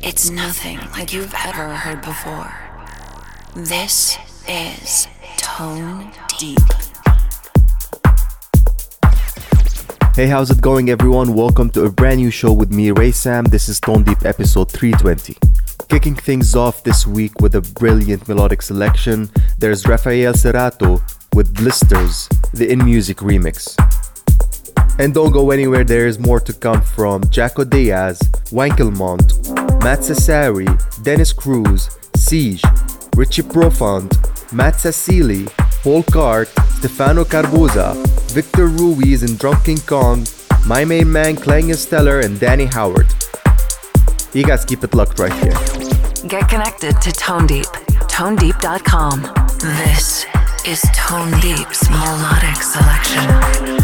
It's nothing like you've ever heard before. This is Tone Deep. Hey, how's it going, everyone? Welcome to a brand new show with me, Ray Sam. This is Tone Deep episode 320. Kicking things off this week with a brilliant melodic selection, there's Rafael Cerato with Blisters, the In Music remix. And don't go anywhere, there is more to come from Jako Diaz, Wankelmut, Matt Sassari, Dennis Cruz, Siege, Richie Profund, Matt Cecili, Paul Cart, Stefano Carbuza, Victor Ruiz and Drunk King Kong, my main man Klang Stellar, and Danny Howard. You guys keep it locked right here. Get connected to Tone Deep, tonedeep.com. This is Tone Deep's melodic selection.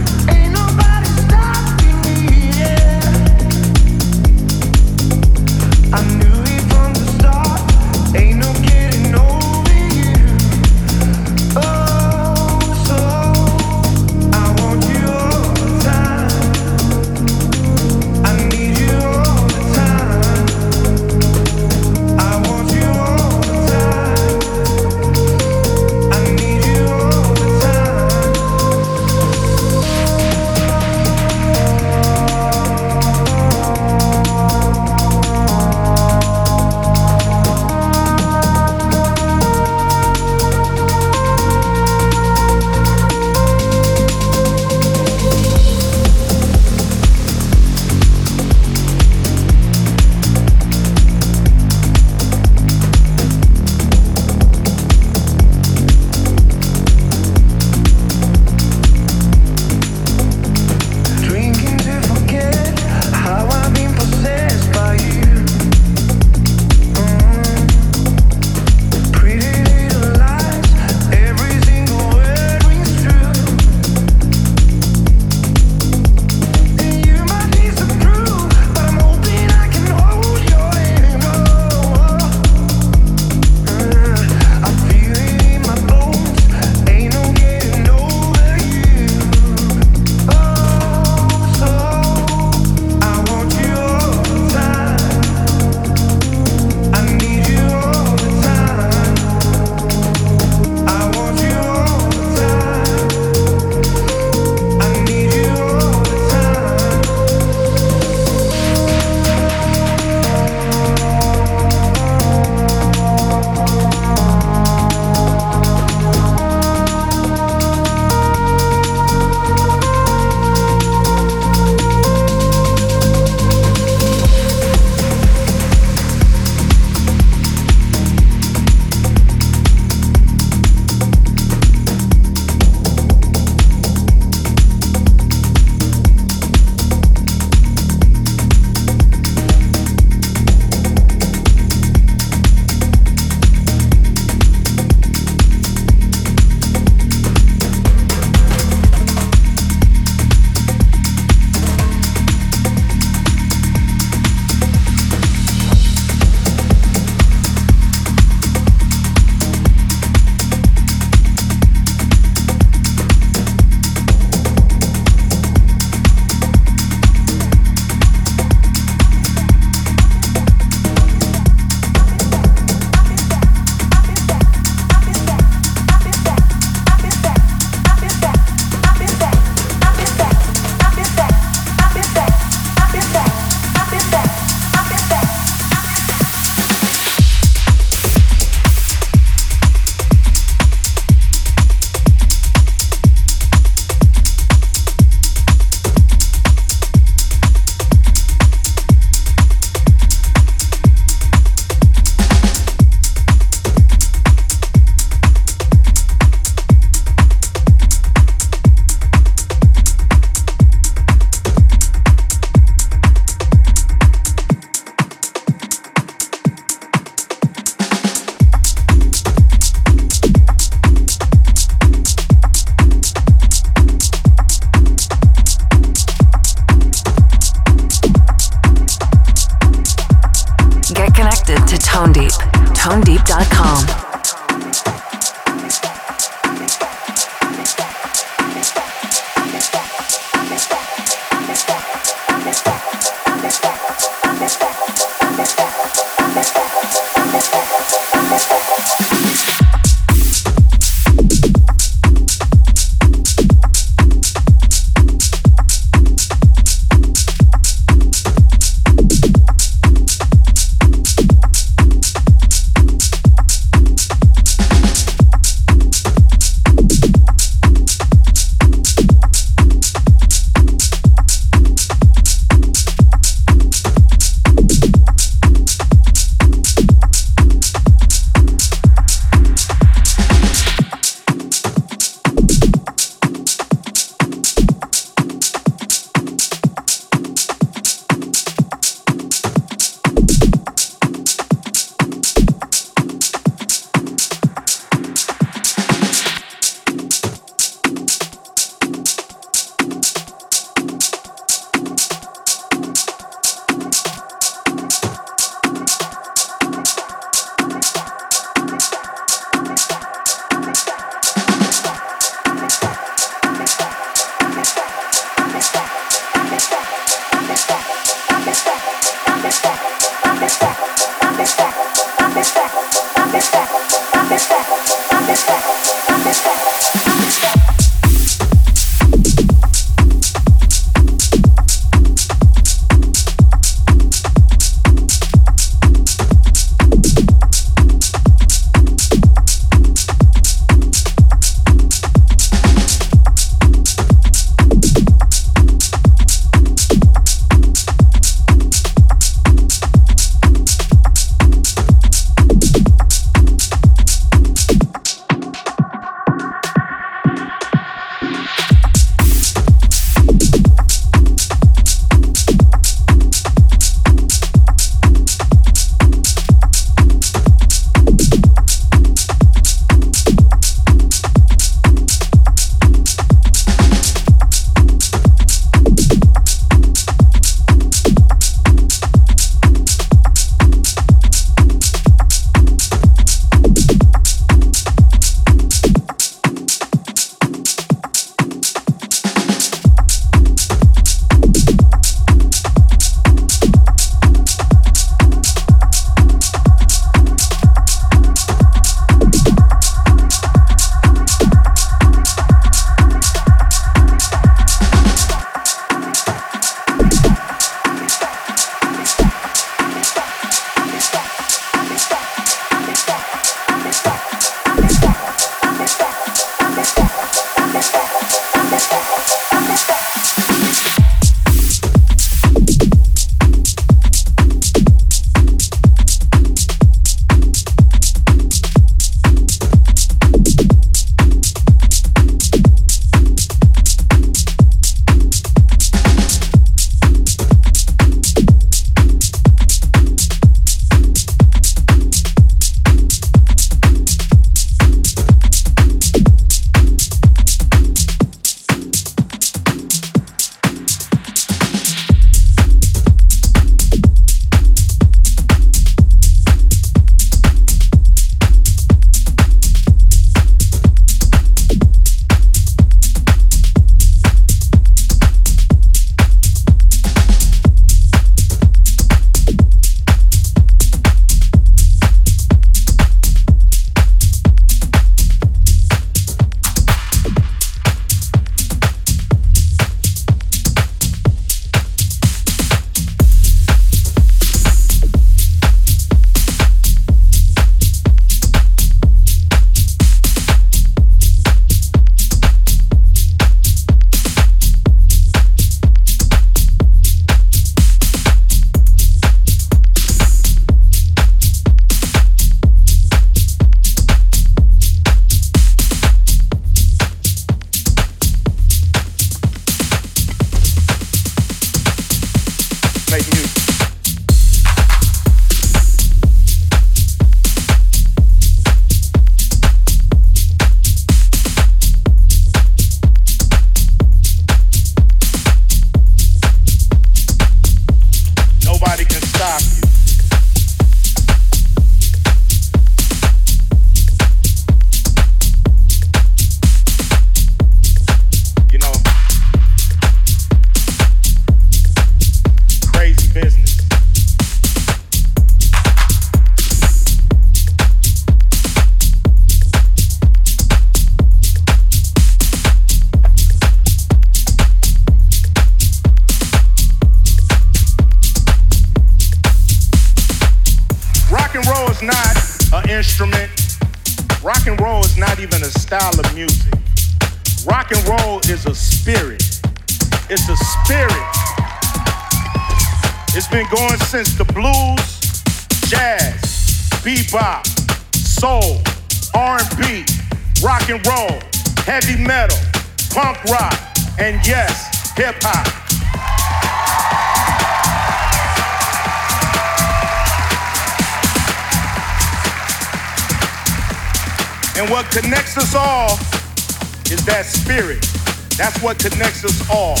That's what connects us all,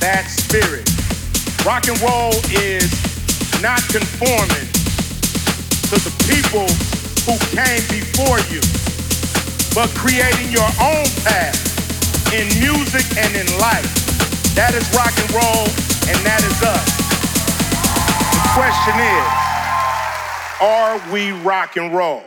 that spirit. Rock and roll is not conforming to the people who came before you, but creating your own path in music and in life. That is rock and roll, and that is us. The question is, are we rock and roll?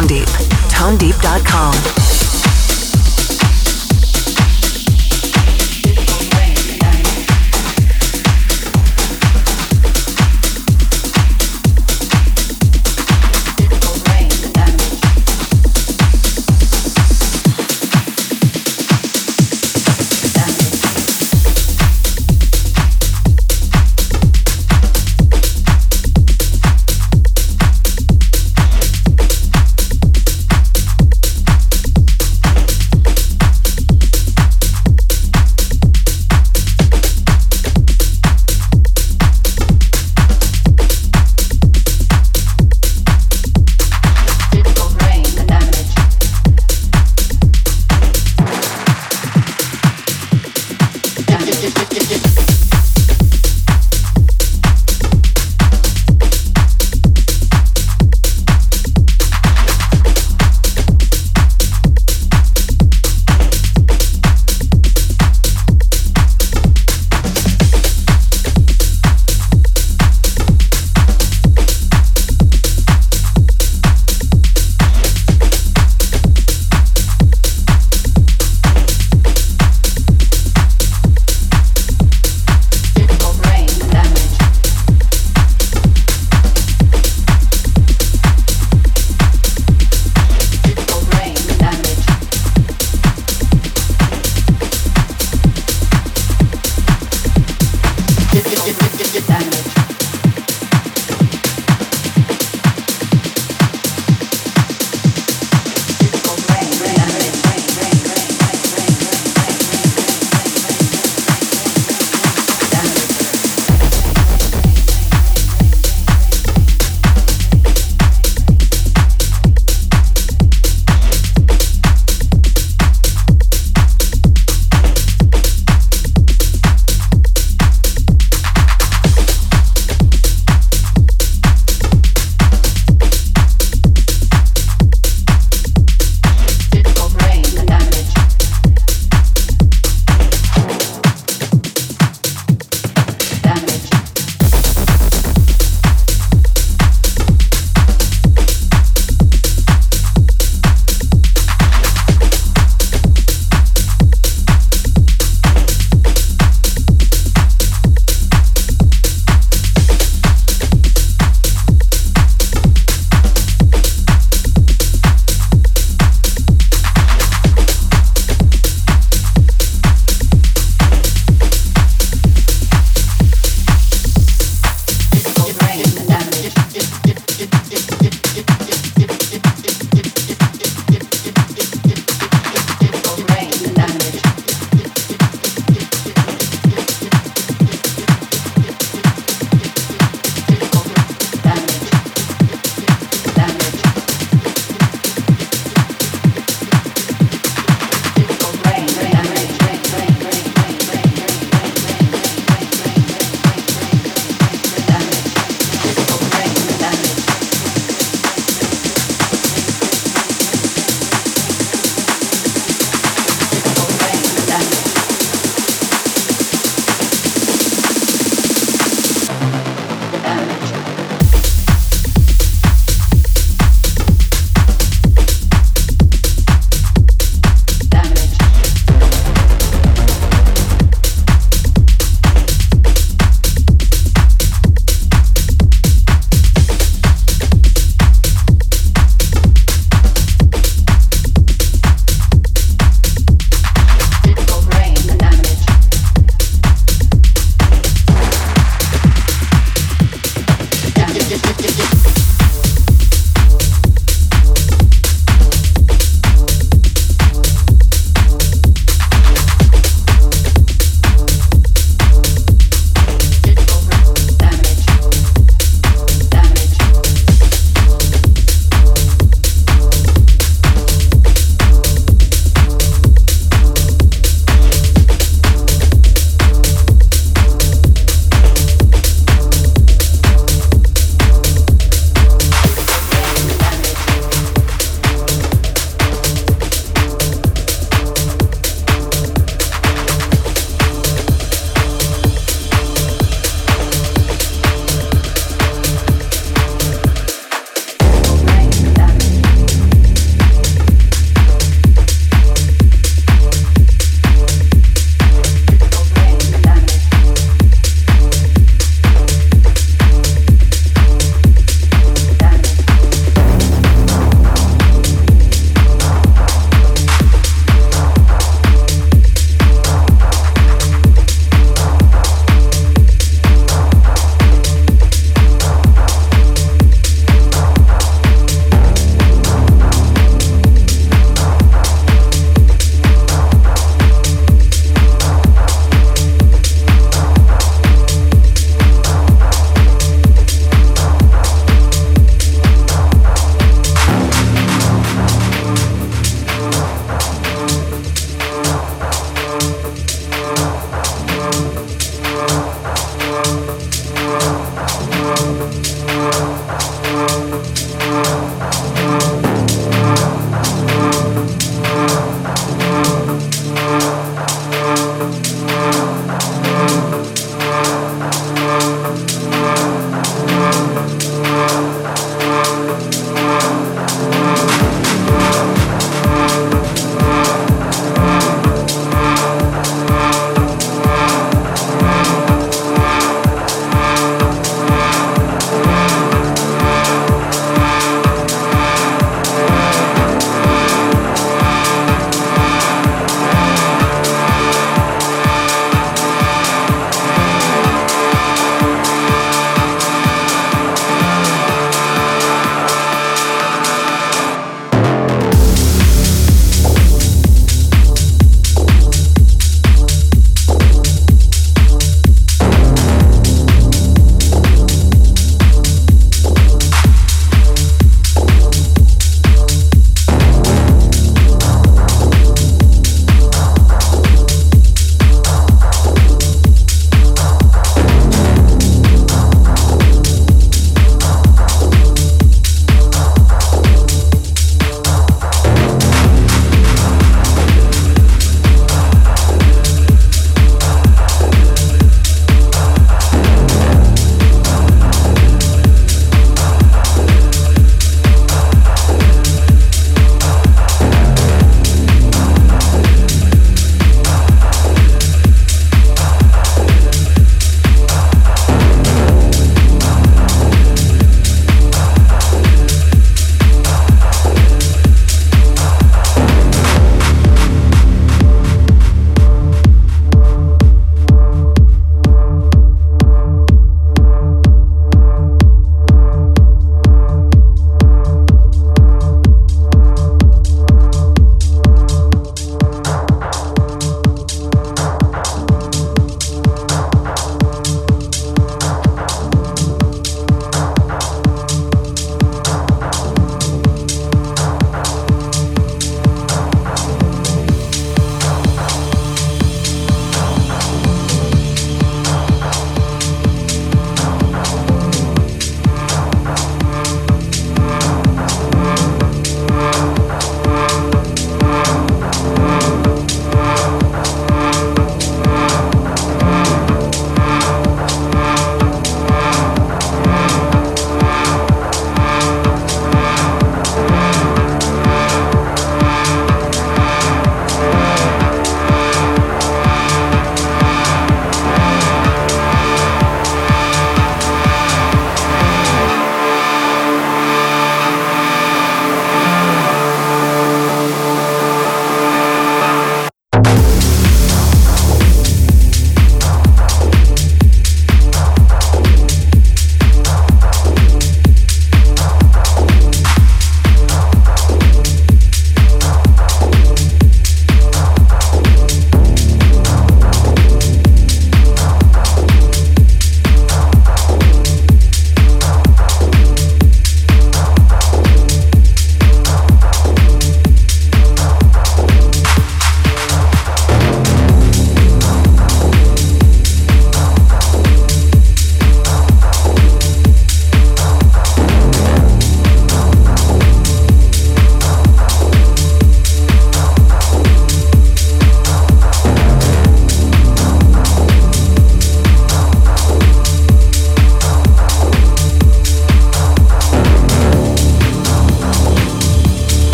Tone Deep. ToneDeep.com. Bye.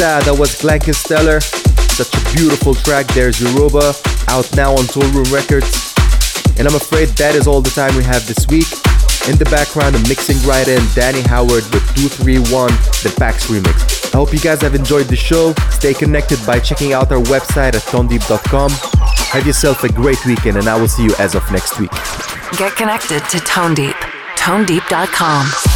That was Glenn Stellar. Such a beautiful track. There's Yoruba, out now on Toolroom Records. And I'm afraid that is all the time we have this week. In the background, a mixing right in Danny Howard with 231, the Pax remix. I hope you guys have enjoyed the show. Stay connected by checking out our website at tonedeep.com. Have yourself a great weekend, and I will see you as of next week. Get connected to Tone Deep. ToneDeep.com.